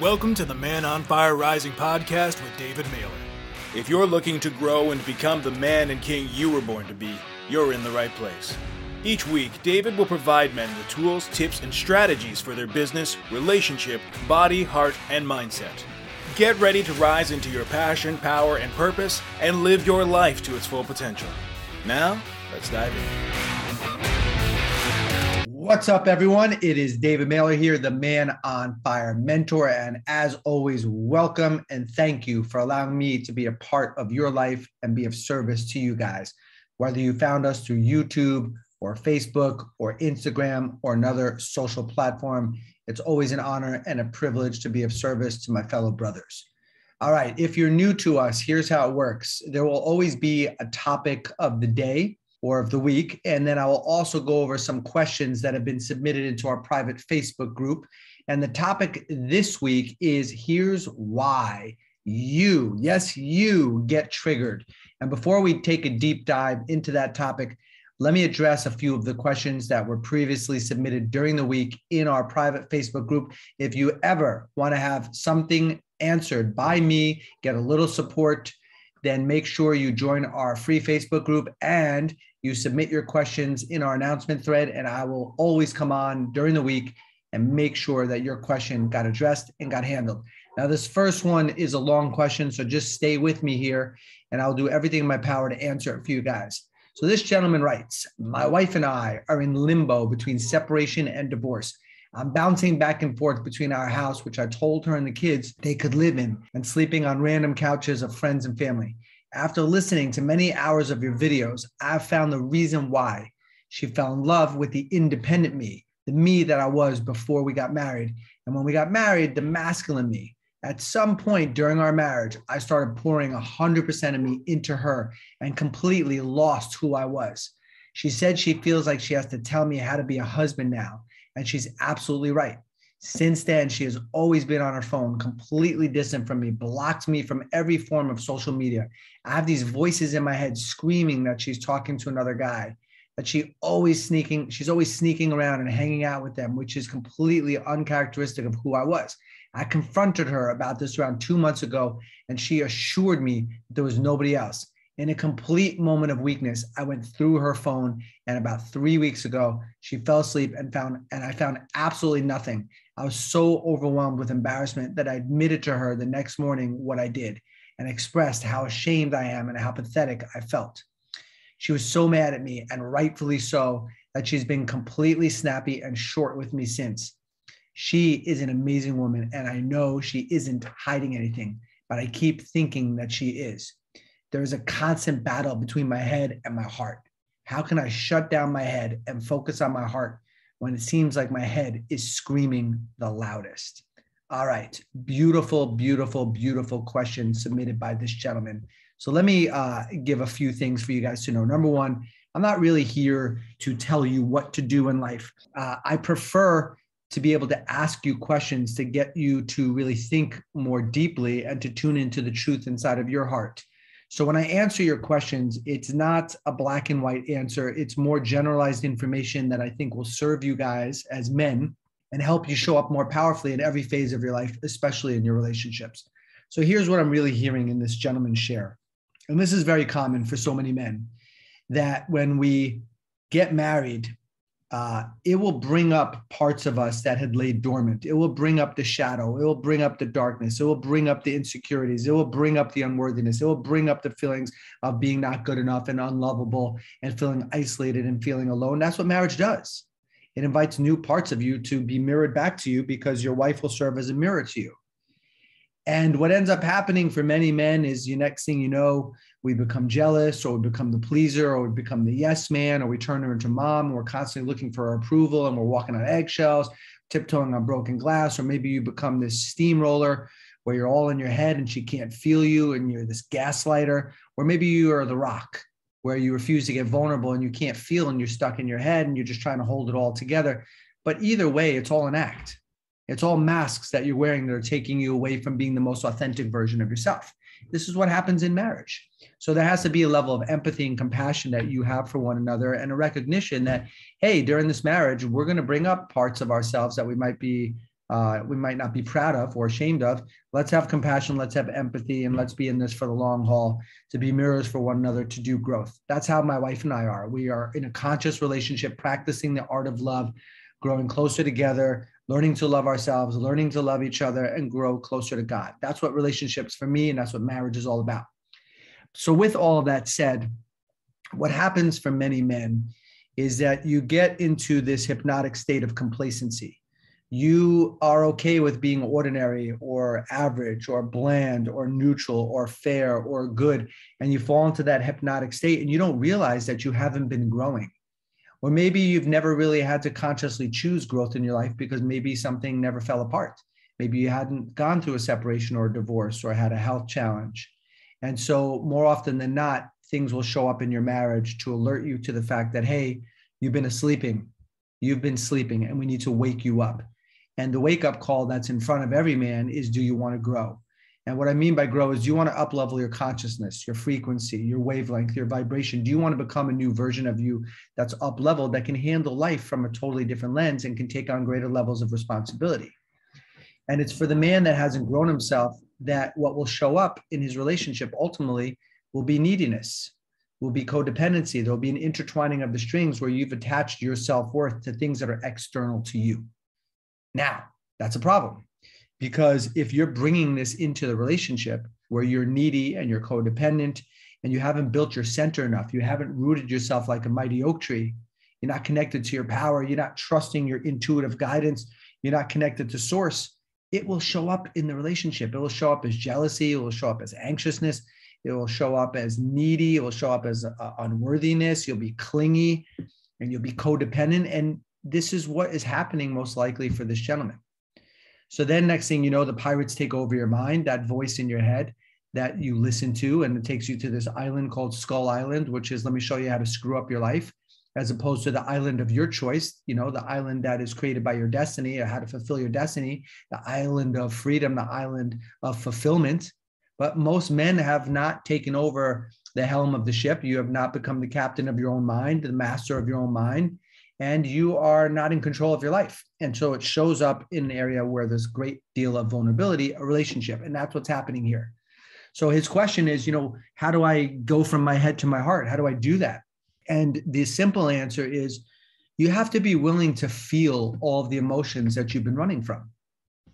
Welcome to the Man on Fire Rising podcast with David Mehler. If you're looking to grow and become the man and king you were born to be, you're in the right place. Each week, David will provide men the tools, tips, and strategies for their business, relationship, body, heart, and mindset. Get ready to rise into your passion, power, and purpose and live your life to its full potential. Now, let's dive in. What's up, everyone? It is David Mehler here, the Man on Fire mentor. And as always, welcome and thank you for allowing me to be a part of your life and be of service to you guys. Whether you found us through YouTube or Facebook or Instagram or another social platform, it's always an honor and a privilege to be of service to my fellow brothers. All right, if you're new to us, here's how it works there will always be a topic of the day or of the week. And then I will also go over some questions that have been submitted into our private Facebook group. And the topic this week is here's why you, yes, you get triggered. And before we take a deep dive into that topic, let me address a few of the questions that were previously submitted during the week in our private Facebook group. If you ever want to have something answered by me, get a little support, then make sure you join our free Facebook group and you submit your questions in our announcement thread, and I will always come on during the week and make sure that your question got addressed and got handled. Now, this first one is a long question, so just stay with me here, and I'll do everything in my power to answer it for you guys. So, this gentleman writes My wife and I are in limbo between separation and divorce. I'm bouncing back and forth between our house, which I told her and the kids they could live in, and sleeping on random couches of friends and family. After listening to many hours of your videos, I've found the reason why she fell in love with the independent me, the me that I was before we got married. And when we got married, the masculine me. At some point during our marriage, I started pouring 100% of me into her and completely lost who I was. She said she feels like she has to tell me how to be a husband now. And she's absolutely right. Since then, she has always been on her phone, completely distant from me, blocked me from every form of social media. I have these voices in my head screaming that she's talking to another guy, that she always sneaking, she's always sneaking around and hanging out with them, which is completely uncharacteristic of who I was. I confronted her about this around two months ago, and she assured me there was nobody else. In a complete moment of weakness, I went through her phone, and about three weeks ago, she fell asleep and found, and I found absolutely nothing. I was so overwhelmed with embarrassment that I admitted to her the next morning what I did and expressed how ashamed I am and how pathetic I felt. She was so mad at me, and rightfully so, that she's been completely snappy and short with me since. She is an amazing woman, and I know she isn't hiding anything, but I keep thinking that she is. There is a constant battle between my head and my heart. How can I shut down my head and focus on my heart when it seems like my head is screaming the loudest? All right. Beautiful, beautiful, beautiful question submitted by this gentleman. So let me uh, give a few things for you guys to know. Number one, I'm not really here to tell you what to do in life. Uh, I prefer to be able to ask you questions to get you to really think more deeply and to tune into the truth inside of your heart. So when I answer your questions, it's not a black and white answer. It's more generalized information that I think will serve you guys as men and help you show up more powerfully in every phase of your life, especially in your relationships. So here's what I'm really hearing in this gentleman's share. And this is very common for so many men that when we get married, uh, it will bring up parts of us that had laid dormant. It will bring up the shadow. It will bring up the darkness. It will bring up the insecurities. It will bring up the unworthiness. It will bring up the feelings of being not good enough and unlovable and feeling isolated and feeling alone. That's what marriage does. It invites new parts of you to be mirrored back to you because your wife will serve as a mirror to you. And what ends up happening for many men is you next thing you know, we become jealous or we become the pleaser or we become the yes man or we turn her into mom and we're constantly looking for approval and we're walking on eggshells tiptoeing on broken glass or maybe you become this steamroller where you're all in your head and she can't feel you and you're this gaslighter or maybe you are the rock where you refuse to get vulnerable and you can't feel and you're stuck in your head and you're just trying to hold it all together. But either way it's all an act it's all masks that you're wearing that are taking you away from being the most authentic version of yourself this is what happens in marriage. So there has to be a level of empathy and compassion that you have for one another and a recognition that, hey, during this marriage, we're going to bring up parts of ourselves that we might be uh, we might not be proud of or ashamed of. Let's have compassion, let's have empathy, and let's be in this for the long haul to be mirrors for one another to do growth. That's how my wife and I are. We are in a conscious relationship, practicing the art of love, growing closer together, learning to love ourselves, learning to love each other, and grow closer to God. That's what relationships for me, and that's what marriage is all about. So, with all of that said, what happens for many men is that you get into this hypnotic state of complacency you are okay with being ordinary or average or bland or neutral or fair or good and you fall into that hypnotic state and you don't realize that you haven't been growing or maybe you've never really had to consciously choose growth in your life because maybe something never fell apart. Maybe you hadn't gone through a separation or a divorce or had a health challenge. And so more often than not things will show up in your marriage to alert you to the fact that hey you've been sleeping you've been sleeping and we need to wake you up. And the wake up call that's in front of every man is do you want to grow? And what I mean by grow is you want to up level your consciousness, your frequency, your wavelength, your vibration? Do you want to become a new version of you that's up that can handle life from a totally different lens and can take on greater levels of responsibility? And it's for the man that hasn't grown himself that what will show up in his relationship ultimately will be neediness, will be codependency. There'll be an intertwining of the strings where you've attached your self worth to things that are external to you. Now, that's a problem because if you're bringing this into the relationship where you're needy and you're codependent and you haven't built your center enough, you haven't rooted yourself like a mighty oak tree, you're not connected to your power, you're not trusting your intuitive guidance, you're not connected to source, it will show up in the relationship. It will show up as jealousy, it will show up as anxiousness, it will show up as needy, it will show up as uh, unworthiness, you'll be clingy and you'll be codependent. And this is what is happening most likely for this gentleman. So then next thing you know, the pirates take over your mind, that voice in your head that you listen to, and it takes you to this island called Skull Island, which is let me show you how to screw up your life, as opposed to the island of your choice, you know, the island that is created by your destiny or how to fulfill your destiny, the island of freedom, the island of fulfillment. But most men have not taken over the helm of the ship. You have not become the captain of your own mind, the master of your own mind and you are not in control of your life. And so it shows up in an area where there's a great deal of vulnerability, a relationship. And that's what's happening here. So his question is, you know, how do I go from my head to my heart? How do I do that? And the simple answer is you have to be willing to feel all of the emotions that you've been running from.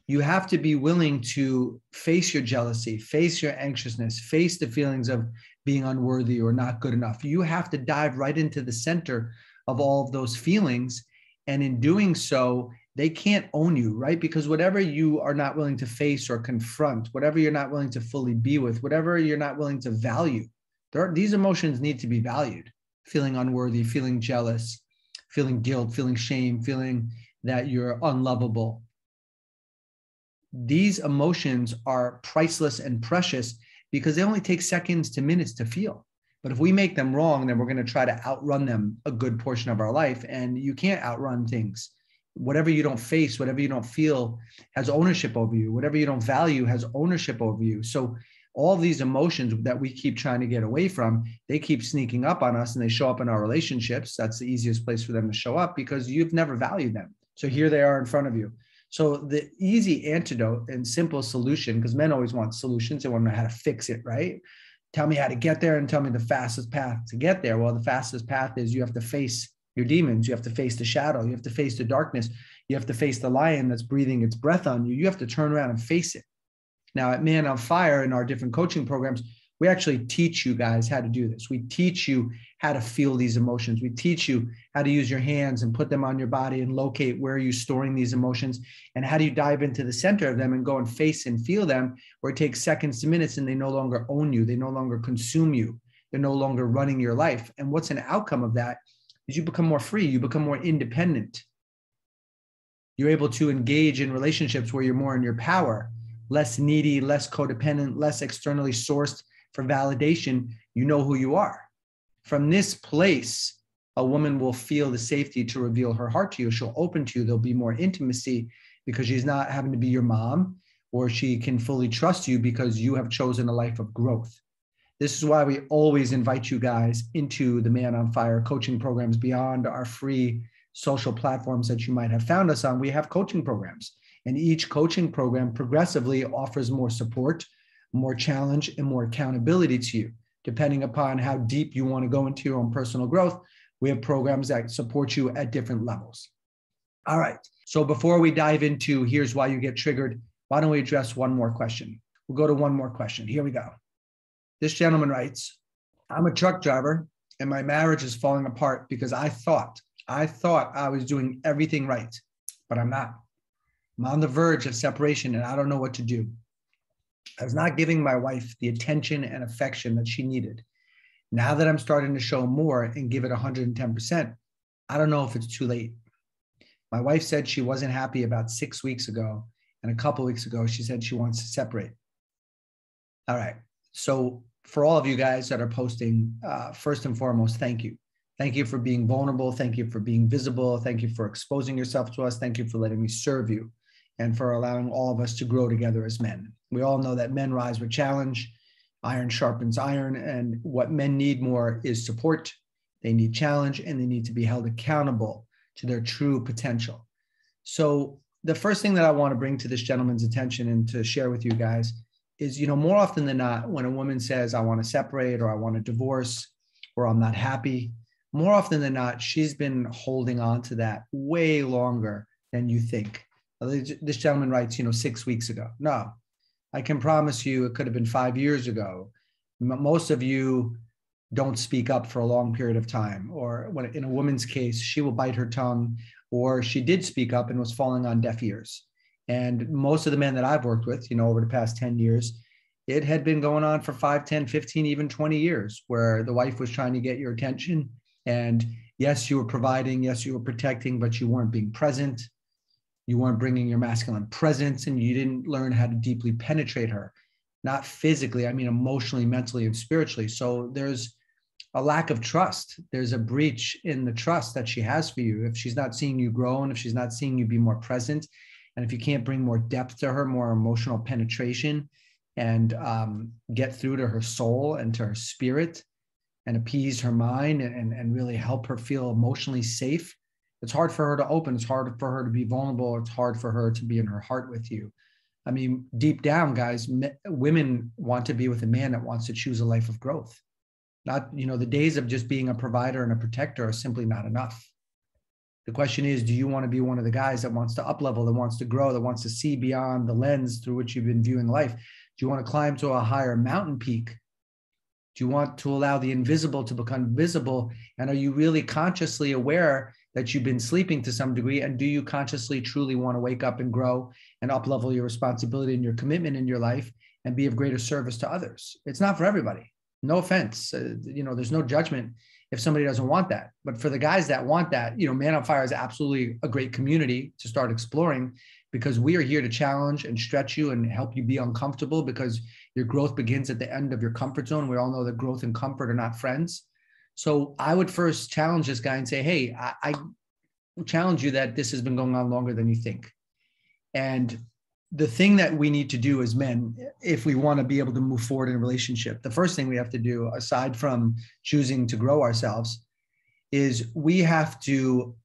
You have to be willing to face your jealousy, face your anxiousness, face the feelings of being unworthy or not good enough. You have to dive right into the center of all of those feelings. And in doing so, they can't own you, right? Because whatever you are not willing to face or confront, whatever you're not willing to fully be with, whatever you're not willing to value, are, these emotions need to be valued. Feeling unworthy, feeling jealous, feeling guilt, feeling shame, feeling that you're unlovable. These emotions are priceless and precious because they only take seconds to minutes to feel. But if we make them wrong, then we're going to try to outrun them a good portion of our life. And you can't outrun things. Whatever you don't face, whatever you don't feel has ownership over you. Whatever you don't value has ownership over you. So all these emotions that we keep trying to get away from, they keep sneaking up on us and they show up in our relationships. That's the easiest place for them to show up because you've never valued them. So here they are in front of you. So the easy antidote and simple solution, because men always want solutions, they want to know how to fix it, right? Tell me how to get there and tell me the fastest path to get there. Well, the fastest path is you have to face your demons. You have to face the shadow. You have to face the darkness. You have to face the lion that's breathing its breath on you. You have to turn around and face it. Now, at Man on Fire in our different coaching programs, we actually teach you guys how to do this. We teach you how to feel these emotions. We teach you how to use your hands and put them on your body and locate where you're storing these emotions and how do you dive into the center of them and go and face and feel them where it takes seconds to minutes and they no longer own you. They no longer consume you. They're no longer running your life. And what's an outcome of that is you become more free. You become more independent. You're able to engage in relationships where you're more in your power, less needy, less codependent, less externally sourced for validation, you know who you are. From this place, a woman will feel the safety to reveal her heart to you. She'll open to you. There'll be more intimacy because she's not having to be your mom, or she can fully trust you because you have chosen a life of growth. This is why we always invite you guys into the Man on Fire coaching programs beyond our free social platforms that you might have found us on. We have coaching programs And each coaching program progressively offers more support, more challenge, and more accountability to you, depending upon how deep you want to go into your own personal growth. We have programs that support you at different levels. All right. So before we dive into here's why you get triggered, why don't we address one more question? We'll go to one more question. Here we go. This gentleman writes I'm a truck driver and my marriage is falling apart because I thought, I thought I was doing everything right, but I'm not. I'm on the verge of separation and I don't know what to do. I was not giving my wife the attention and affection that she needed. Now that I'm starting to show more and give it 110%, I don't know if it's too late. My wife said she wasn't happy about six weeks ago. And a couple weeks ago, she said she wants to separate. All right. So, for all of you guys that are posting, uh, first and foremost, thank you. Thank you for being vulnerable. Thank you for being visible. Thank you for exposing yourself to us. Thank you for letting me serve you and for allowing all of us to grow together as men. We all know that men rise with challenge, iron sharpens iron, and what men need more is support. They need challenge and they need to be held accountable to their true potential. So, the first thing that I want to bring to this gentleman's attention and to share with you guys is, you know, more often than not, when a woman says, I want to separate or I want to divorce or I'm not happy, more often than not, she's been holding on to that way longer than you think. This gentleman writes, you know, six weeks ago. No, I can promise you it could have been five years ago. Most of you don't speak up for a long period of time. Or when in a woman's case, she will bite her tongue, or she did speak up and was falling on deaf ears. And most of the men that I've worked with, you know, over the past 10 years, it had been going on for 5, 10, 15, even 20 years, where the wife was trying to get your attention. And yes, you were providing, yes, you were protecting, but you weren't being present. You weren't bringing your masculine presence, and you didn't learn how to deeply penetrate her, not physically, I mean, emotionally, mentally, and spiritually. So there's a lack of trust. There's a breach in the trust that she has for you. If she's not seeing you grow and if she's not seeing you be more present, and if you can't bring more depth to her, more emotional penetration, and um, get through to her soul and to her spirit and appease her mind and, and really help her feel emotionally safe, it's hard for her to open. It's hard for her to be vulnerable. It's hard for her to be in her heart with you. I mean, deep down, guys, women want to be with a man that wants to choose a life of growth. Not, you know, the days of just being a provider and a protector are simply not enough. The question is, do you want to be one of the guys that wants to up level, that wants to grow, that wants to see beyond the lens through which you've been viewing life? Do you want to climb to a higher mountain peak? Do you want to allow the invisible to become visible? And are you really consciously aware that you've been sleeping to some degree? And do you consciously truly want to wake up and grow and uplevel your responsibility and your commitment in your life and be of greater service to others? It's not for everybody. No offense. Uh, you know, there's no judgment if somebody doesn't want that. But for the guys that want that, you know, Man on Fire is absolutely a great community to start exploring because we are here to challenge and stretch you and help you be uncomfortable because your growth begins at the end of your comfort zone. We all know that growth and comfort are not friends. So I would first challenge this guy and say, hey, I, I challenge you that this has been going on longer than you think. And the thing that we need to do as men, if we want to be able to move forward in a relationship, the first thing we have to do, aside from choosing to grow ourselves, is we have to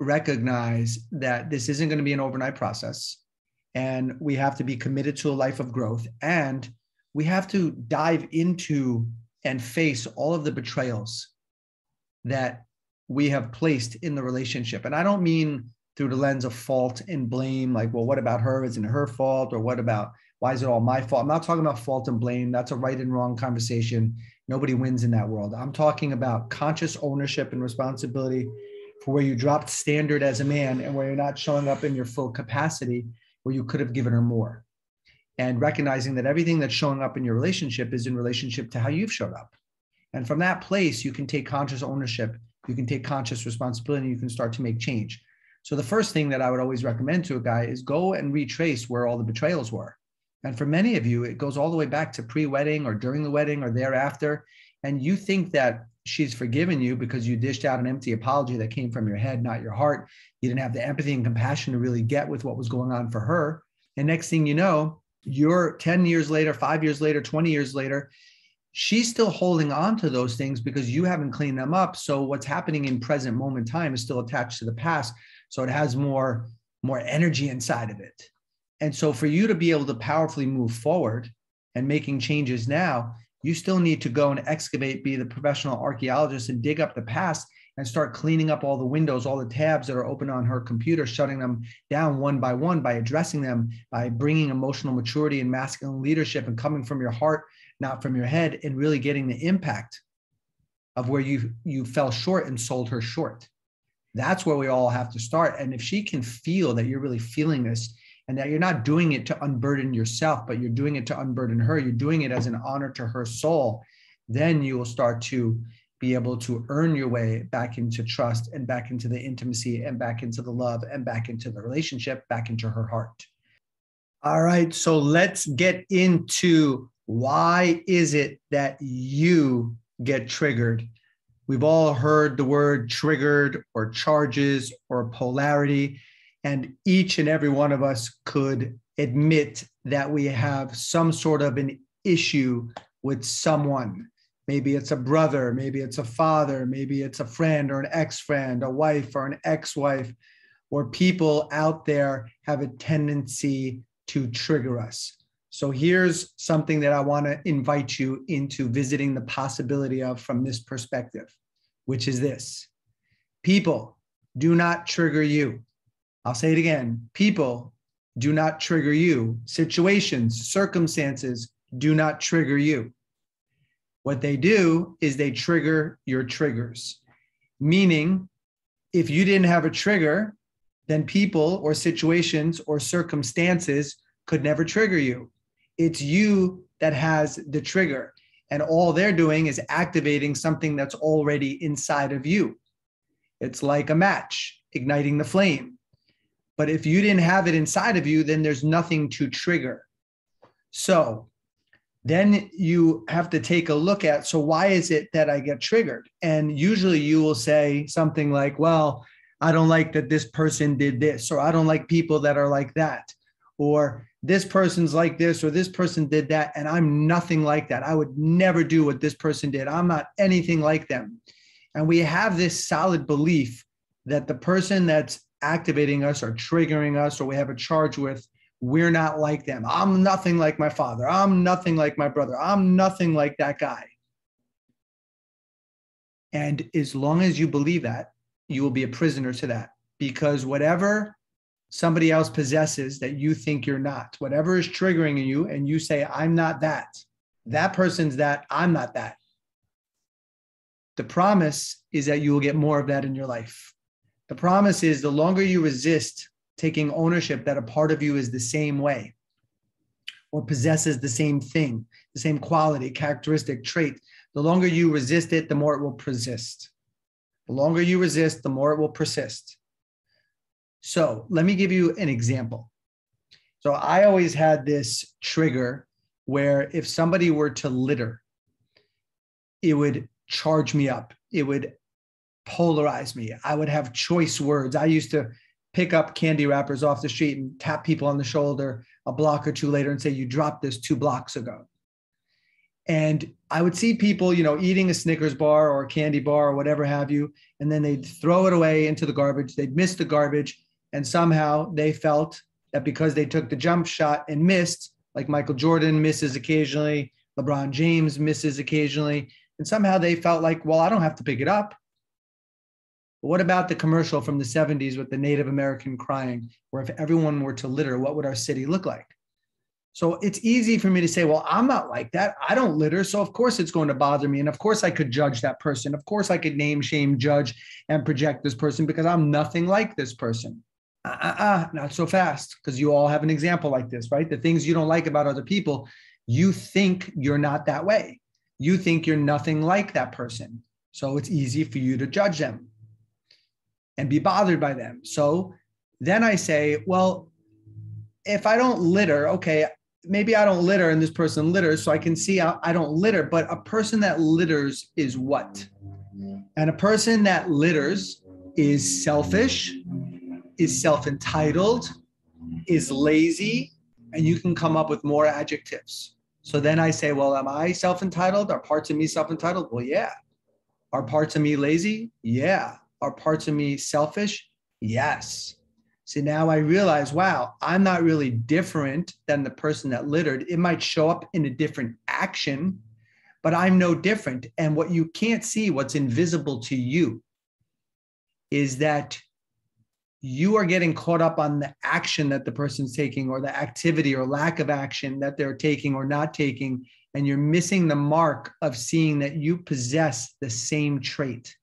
recognize that this isn't going to be an overnight process. And we have to be committed to a life of growth. And we have to dive into and face all of the betrayals that we have placed in the relationship. And I don't mean through the lens of fault and blame, like, well, what about her? Isn't it her fault? Or what about why is it all my fault? I'm not talking about fault and blame. That's a right and wrong conversation. Nobody wins in that world. I'm talking about conscious ownership and responsibility for where you dropped standard as a man and where you're not showing up in your full capacity where you could have given her more. And hmm. recognizing that everything that's showing up in your relationship is in relationship to how you've showed up. And from that place, you can take conscious ownership, you can take conscious responsibility, you can start to make change. So the first thing that I would always recommend to a guy is go and retrace where all the betrayals were. And for many of you, it goes all the way back to pre-wedding or during the wedding or thereafter. And you think that she's forgiven you because you dished out an empty apology that came from your head, not your heart. You didn't have the empathy and compassion to really get with what was going on for her. And next thing you know, you're 10 years later, five years later, 20 years later, she's still holding on to those things because you haven't cleaned them up. So what's happening in present moment time is still attached to the past. So it has more more energy inside of it. And so, for you to be able to powerfully move forward and making changes now, you still need to go and excavate, be the professional archaeologist and dig up the past and start cleaning up all the windows, all the tabs that are open on her computer, shutting them down one by one by addressing them, by bringing emotional maturity and masculine leadership and coming from your heart, not from your head, and really getting the impact of where you you fell short and sold her short. That's where we all have to start. And if she can feel that you're really feeling this and that you're not doing it to unburden yourself, but you're doing it to unburden her, you're doing it as an honor to her soul, then you will start to be able to earn your way back into trust and back into the intimacy and back into the love and back into the relationship, back into her heart. All right, so let's get into why is it that you get triggered? We've all heard the word triggered or charges or polarity. And each and every one of us could admit that we have some sort of an issue with someone. Maybe it's a brother, maybe it's a father, maybe it's a friend or an ex friend, a wife or an ex wife, or people out there have a tendency to trigger us. So here's something that I want to invite you into visiting the possibility of from this perspective, which is this people do not trigger you. I'll say it again people do not trigger you. Situations, circumstances do not trigger you. What they do is they trigger your triggers, meaning if you didn't have a trigger, then people or situations or circumstances could never trigger you. It's you that has the trigger. And all they're doing is activating something that's already inside of you. It's like a match, igniting the flame. But if you didn't have it inside of you, then there's nothing to trigger. So then you have to take a look at so why is it that I get triggered? And usually you will say something like, well, I don't like that this person did this, or I don't like people that are like that, or this person's like this, or this person did that, and I'm nothing like that. I would never do what this person did. I'm not anything like them. And we have this solid belief that the person that's activating us or triggering us or we have a charge with we're not like them. I'm nothing like my father. I'm nothing like my brother. I'm nothing like that guy. And as long as you believe that, you will be a prisoner to that because whatever somebody else possesses that you think you're not, whatever is triggering you, and you say, I'm not that, that person's that, I'm not that. The promise is that you will get more of that in your life. The promise is the longer you resist taking ownership that a part of you is the same way or possesses the same thing, the same quality, characteristic, trait, the longer you resist it, the more it will persist. The longer you resist, the more it will persist. So let me give you an example. So I always had this trigger where if somebody were to litter, it would charge me up. It would polarize me. I would have choice words. I used to pick up candy wrappers off the street and tap people on the shoulder a block or two later and say, You dropped this two blocks ago. And I would see people, you know, eating a Snickers bar or a candy bar or whatever have you, and then they'd throw it away into the garbage. They'd miss the garbage. And somehow they felt that because they took the jump shot and missed, like Michael Jordan misses occasionally, LeBron James misses occasionally, and somehow they felt like, well, I don't have to pick it up. What about the commercial from the 70s with the Native American crying, where if everyone were to litter, what would our city look like? So it's easy for me to say, well, I'm not like that. I don't litter. So of course it's going to bother me. And of course I could judge that person. Of course I could name, shame, judge, and project this person because I'm nothing like this person. Uh, uh, uh not so fast because you all have an example like this, right? The things you don't like about other people, you think you're not that way. You think you're nothing like that person. So it's easy for you to judge them and be bothered by them. So then I say, well, if I don't litter, okay, maybe I don't litter and this person litters, so I can see I don't litter, but a person that litters is what? And a person that litters is selfish, is self entitled, is lazy, and you can come up with more adjectives. So then I say, well, am I self entitled? Are parts of me self entitled? Well, yeah. Are parts of me lazy? Yeah. Are parts of me selfish? Yes. So now I realize, wow, I'm not really different than the person that littered. It might show up in a different action, but I'm no different. And what you can't see, what's invisible to you, is that you are getting caught up on the action that the person's taking or the activity or lack of action that they're taking or not taking. And you're missing the mark of seeing that you possess the same trait,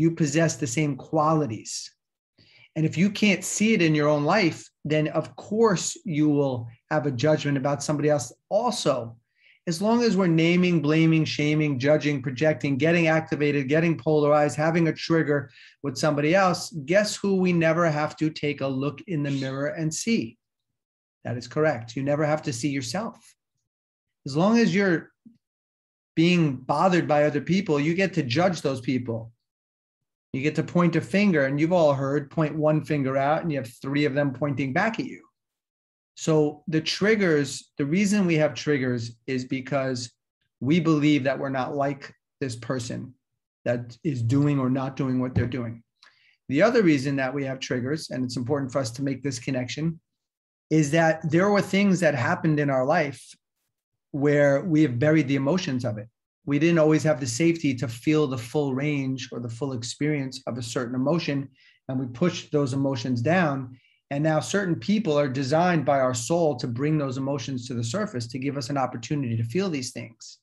you possess the same qualities and if you can't see it in your own life, then of course you will have a judgment about somebody else also. As long as we're naming, blaming, shaming, judging, projecting, getting activated, getting polarized, having a trigger with somebody else, guess who we never have to take a look in the mirror and see? That is correct. You never have to see yourself. As long as you're being bothered by other people, you get to judge those people. You get to point a finger, and you've all heard point one finger out, and you have three of them pointing back at you. So, the triggers, the reason we have triggers is because we believe that we're not like this person that is doing or not doing what they're doing. The other reason that we have triggers, and it's important for us to make this connection, is that there were things that happened in our life where we have buried the emotions of it we didn't always have the safety to feel the full range or the full experience of a certain emotion and we pushed those emotions down. And now certain people are designed by our soul to bring those emotions to the surface to give us an opportunity to feel these things.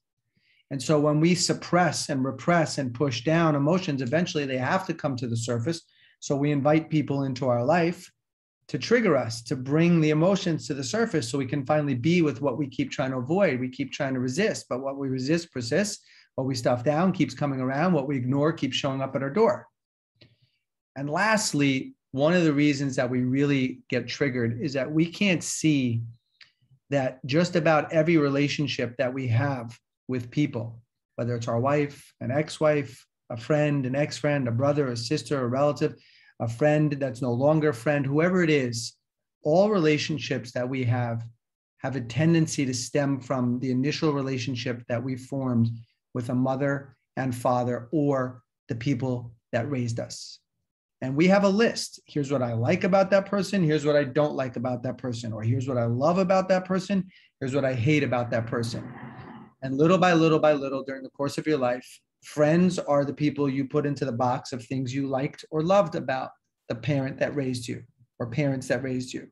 And so when we suppress and repress and push down emotions eventually they have to come to the surface. So we invite people into our life to trigger us, to bring the emotions to the surface so we can finally be with what we keep trying to avoid. We keep trying to resist, but what we resist persists. What we stuff down keeps coming around. What we ignore keeps showing up at our door. And lastly, one of the reasons that we really get triggered is that we can't see that just about every relationship that we have with people, whether it's our wife, an ex wife, a friend, an ex friend, a brother, a sister, a relative, a friend that's no longer a friend, whoever it is, all relationships that we have have a tendency to stem from the initial relationship that we formed with a mother and father or the people that raised us. And we have a list. Here's what I like about that person. Here's what I don't like about that person. Or here's what I love about that person. Here's what I hate about that person. And little by little by little during the course of your life, Friends are the people you put into the box of things you liked or loved about the parent that raised you or parents that raised you.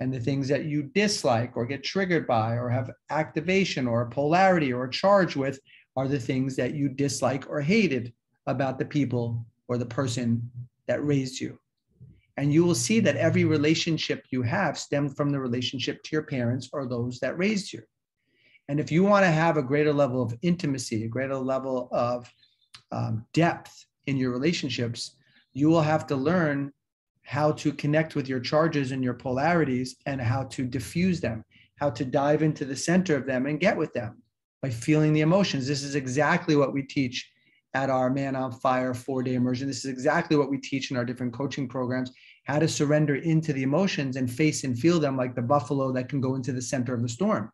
And the things that you dislike or get triggered by or have activation or polarity or charge with are the things that you dislike or hated about the people or the person that raised you. And you will see that every relationship you have stemmed from the relationship to your parents or those that raised you. And if you want to have a greater level of intimacy, a greater level of um, depth in your relationships, you will have to learn how to connect with your charges and your polarities and how to diffuse them, how to dive into the center of them and get with them by feeling the emotions. This is exactly what we teach at our Man on Fire four day immersion. This is exactly what we teach in our different coaching programs how to surrender into the emotions and face and feel them like the buffalo that can go into the center of the storm.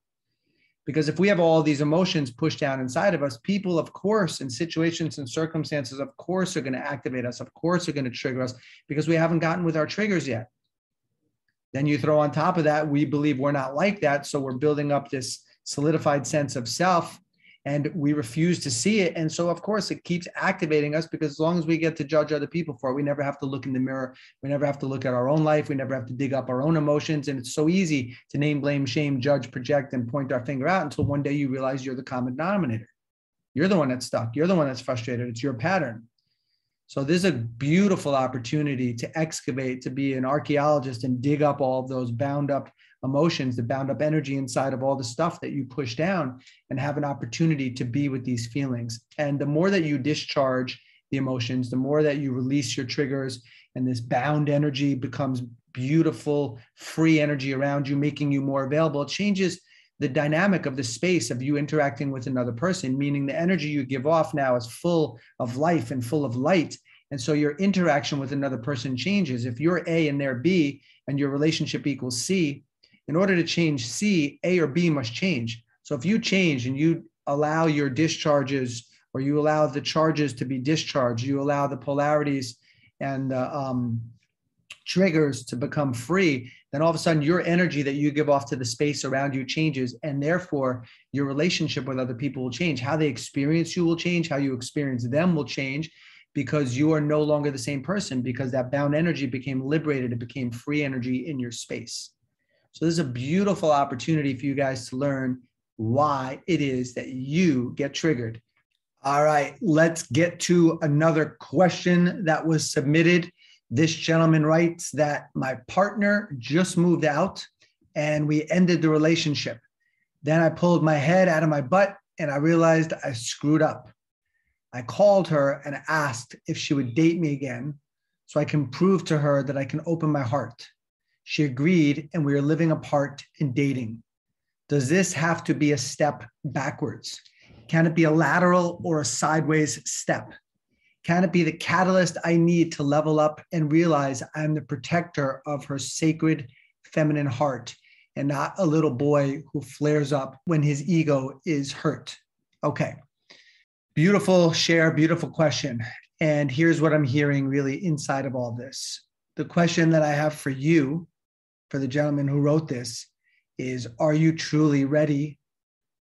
Because if we have all these emotions pushed down inside of us, people, of course, in situations and circumstances, of course, are going to activate us, of course, are going to trigger us because we haven't gotten with our triggers yet. Then you throw on top of that, we believe we're not like that. So we're building up this solidified sense of self and we refuse to see it. And so, of course, it keeps activating us because as long as we get to judge other people for it, we never have to look in the mirror. We never have to look at our own life. We never have to dig up our own emotions. And it's so easy to name, blame, shame, judge, project, and point our finger out until one day you realize you're the common denominator. You're the one that's stuck. You're the one that's frustrated. It's your pattern. So there's a beautiful opportunity to excavate, to be an archaeologist and dig up all those bound up emotions, the bound up energy inside of all the stuff that you push down and have an opportunity to be with these feelings. And the more that you discharge the emotions, the more that you release your triggers and this bound energy becomes beautiful, free energy around you, making you more available, it changes the dynamic of the space of you interacting with another person, meaning the energy you give off now is full of life and full of light. And so your interaction with another person changes. If you're A and they're B and your relationship equals C, in order to change C, A or B must change. So if you change and you allow your discharges or you allow the charges to be discharged, you allow the polarities and uh, um, triggers to become free, then all of a sudden your energy that you give off to the space around you changes. And therefore, your relationship with other people will change. How they experience you will change. How you experience them will change because you are no longer the same person because that bound energy became liberated. It became free energy in your space. So, this is a beautiful opportunity for you guys to learn why it is that you get triggered. All right, let's get to another question that was submitted. This gentleman writes that my partner just moved out and we ended the relationship. Then I pulled my head out of my butt and I realized I screwed up. I called her and asked if she would date me again so I can prove to her that I can open my heart. She agreed and we are living apart and dating. Does this have to be a step backwards? Can it be a lateral or a sideways step? Can it be the catalyst I need to level up and realize I'm the protector of her sacred feminine heart and not a little boy who flares up when his ego is hurt? Okay. Beautiful share, beautiful question. And here's what I'm hearing really inside of all this. The question that I have for you, for the gentleman who wrote this, is Are you truly ready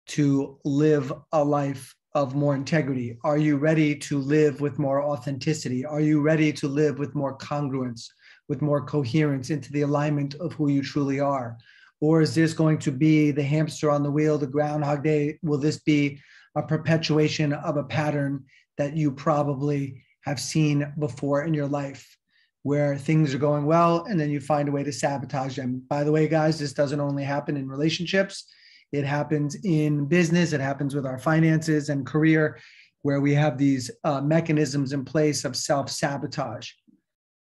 to live a life of more integrity? Are you ready to live with more authenticity? Are you ready to live with more congruence, with more coherence into the alignment of who you truly are? Or is this going to be the hamster on the wheel, the groundhog day? Will this be a perpetuation of a pattern that you probably have seen before in your life? Where things are going well and then you find a way to sabotage them. By the way, guys, this doesn't only happen in relationships, it happens in business, it happens with our finances and career, where we have these uh, mechanisms in place of self sabotage.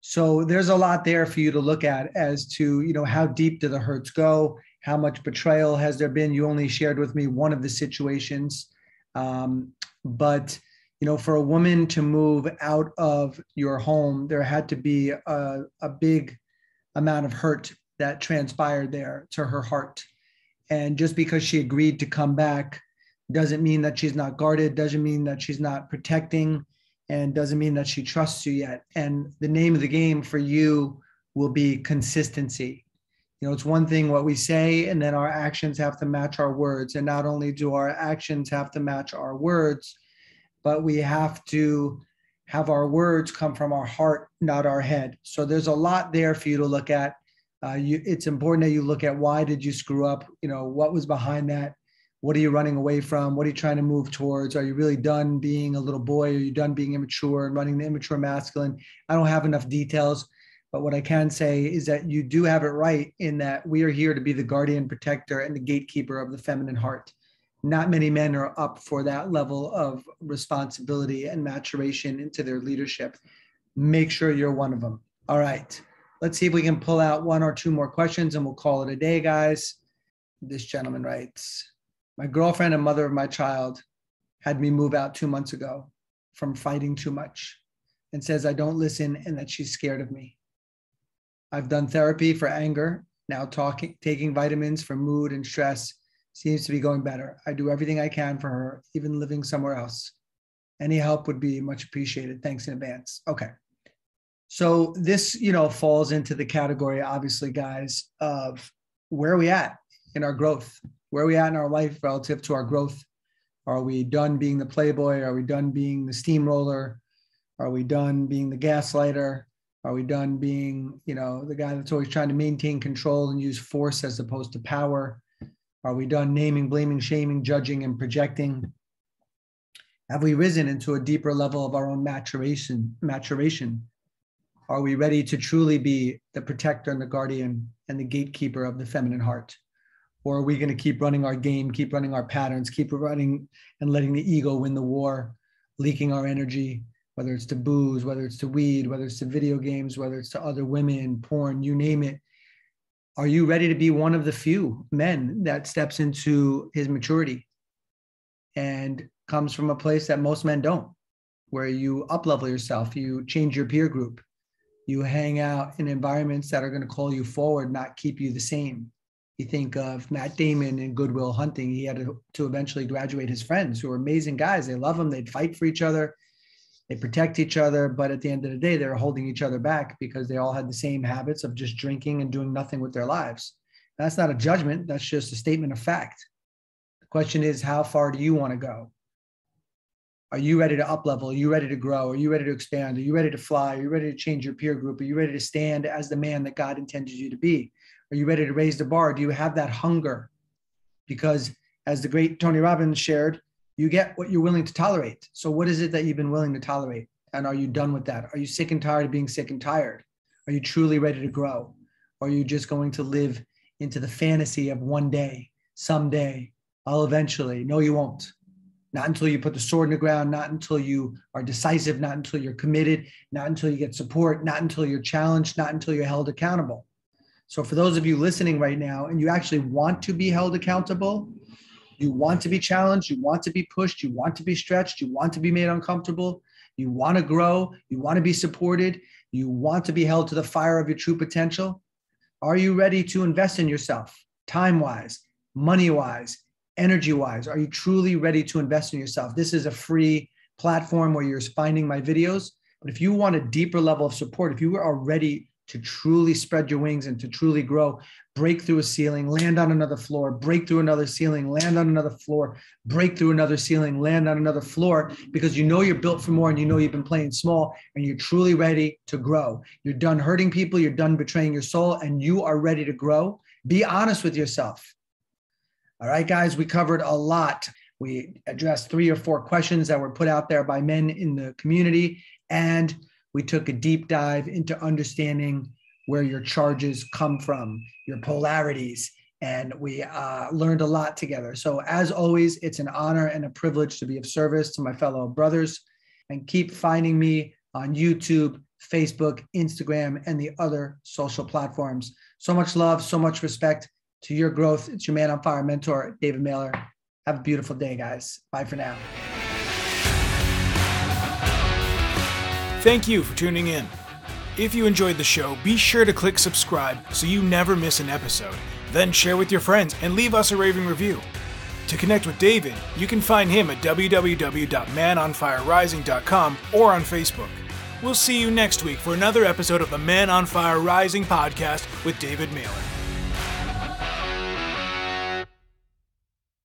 So there's a lot there for you to look at as to, you know, how deep do the hurts go? How much betrayal has there been? You only shared with me one of the situations. Um, but you know, for a woman to move out of your home, there had to be a, a big amount of hurt that transpired there to her heart. And just because she agreed to come back doesn't mean that she's not guarded, doesn't mean that she's not protecting, and doesn't mean that she trusts you yet. And the name of the game for you will be consistency. You know, it's one thing what we say, and then our actions have to match our words. And not only do our actions have to match our words, but we have to have our words come from our heart, not our head. So there's a lot there for you to look at. Uh, you, it's important that you look at why did you screw up? You know, what was behind that? What are you running away from? What are you trying to move towards? Are you really done being a little boy? Are you done being immature and running the immature masculine? I don't have enough details, but what I can say is that you do have it right in that we are here to be the guardian, protector, and the gatekeeper of the feminine heart not many men are up for that level of responsibility and maturation into their leadership. Make sure you're one of them. All right. Let's see if we can pull out one or two more questions and we'll call it a day, guys. This gentleman writes My girlfriend and mother of my child had me move out two months ago from fighting too much and says I don't listen and that she's scared of me. I've done therapy for anger, now talking, taking vitamins for mood and stress seems to be going better. I do everything I can for her, even living somewhere else. Any help would be much appreciated. Thanks in advance. Okay. So this, you know, falls into the category, obviously, guys, of where are we at in our growth? Where are we at in our life relative to our growth? Are we done being the playboy? Are we done being the steamroller? Are we done being the gaslighter? Are we done being, you know, the guy that's always trying to maintain control and use force as opposed to power? Are we done naming, blaming, shaming, judging, and projecting? Have we risen into a deeper level of our own maturation? Maturation. Are we ready to truly be the protector and the guardian and the gatekeeper of the feminine heart? Or are we going to keep running our game, keep running our patterns, keep running and letting the ego win the war, leaking our energy, whether it's to booze, whether it's to weed, whether it's to video games, whether it's to other women, porn, you name it, are you ready to be one of the few men that steps into his maturity and comes from a place that most men don't, where you uplevel yourself, you change your peer group, you hang out in environments that are going to call you forward, not keep you the same. You think of Matt Damon in Good Will Hunting. He had to, eventually graduate his friends who were amazing guys. They love him. They'd fight for each other. They protect each other, but at the end of the day, they're holding each other back because they all had the same habits of just drinking and doing nothing with their lives. That's not a judgment, that's just a statement of fact. The question is, how far do you want to go? Are you ready to up level? Are you ready to grow? Are you ready to expand? Are you ready to fly? Are you ready to change your peer group? Are you ready to stand as the man that God intended you to be? Are you ready to raise the bar? Do you have that hunger? Because as the great Tony Robbins shared, you get what you're willing to tolerate. So, what is it that you've been willing to tolerate? And are you done with that? Are you sick and tired of being sick and tired? Are you truly ready to grow? Or are you just going to live into the fantasy of one day, someday, I'll eventually? No, you won't not until you put the sword in the ground, not until you are decisive, not until you're committed, not until you get support, not until you're challenged, not until you're held accountable. So, for those of you listening right now and you actually want to be held accountable, you want to be challenged, you want to be pushed, you want to be stretched, you want to be made uncomfortable, you want to grow, you want to be supported, you want to be held to the fire of your true potential. Are you ready to invest in yourself, time wise, money wise, energy wise? Are you truly ready to invest in yourself? This is a free platform where you're finding my videos. But if you want a deeper level of support, if you are ready to truly spread your wings and to truly grow, break through a ceiling, land on another floor, break through another ceiling, land on another floor, break through another ceiling, land on another floor, because you know you're built for more and you know you've been playing small and you're truly ready to grow. You're done hurting people, you're done betraying your soul, and you are ready to grow. Be honest with yourself. All right, guys, we covered a lot. We addressed three or four questions that were put out there by men in the community, and we took a deep dive into understanding where your charges come from, your polarities, and we uh, learned a lot together. So, as always, it's an honor and a privilege to be of service to my fellow brothers. And keep finding me on YouTube, Facebook, Instagram, and the other social platforms. So much love, so much respect to your growth. It's your man on fire mentor, David Mehler. Have a beautiful day, guys. Bye for now. Thank you for tuning in. If you enjoyed the show, be sure to click subscribe so you never miss an episode. Then share with your friends and leave us a raving review. To connect with David, you can find him at www.manonfirerising.com or on Facebook. We'll see you next week for another episode of the Man on Fire Rising podcast with David Mehler.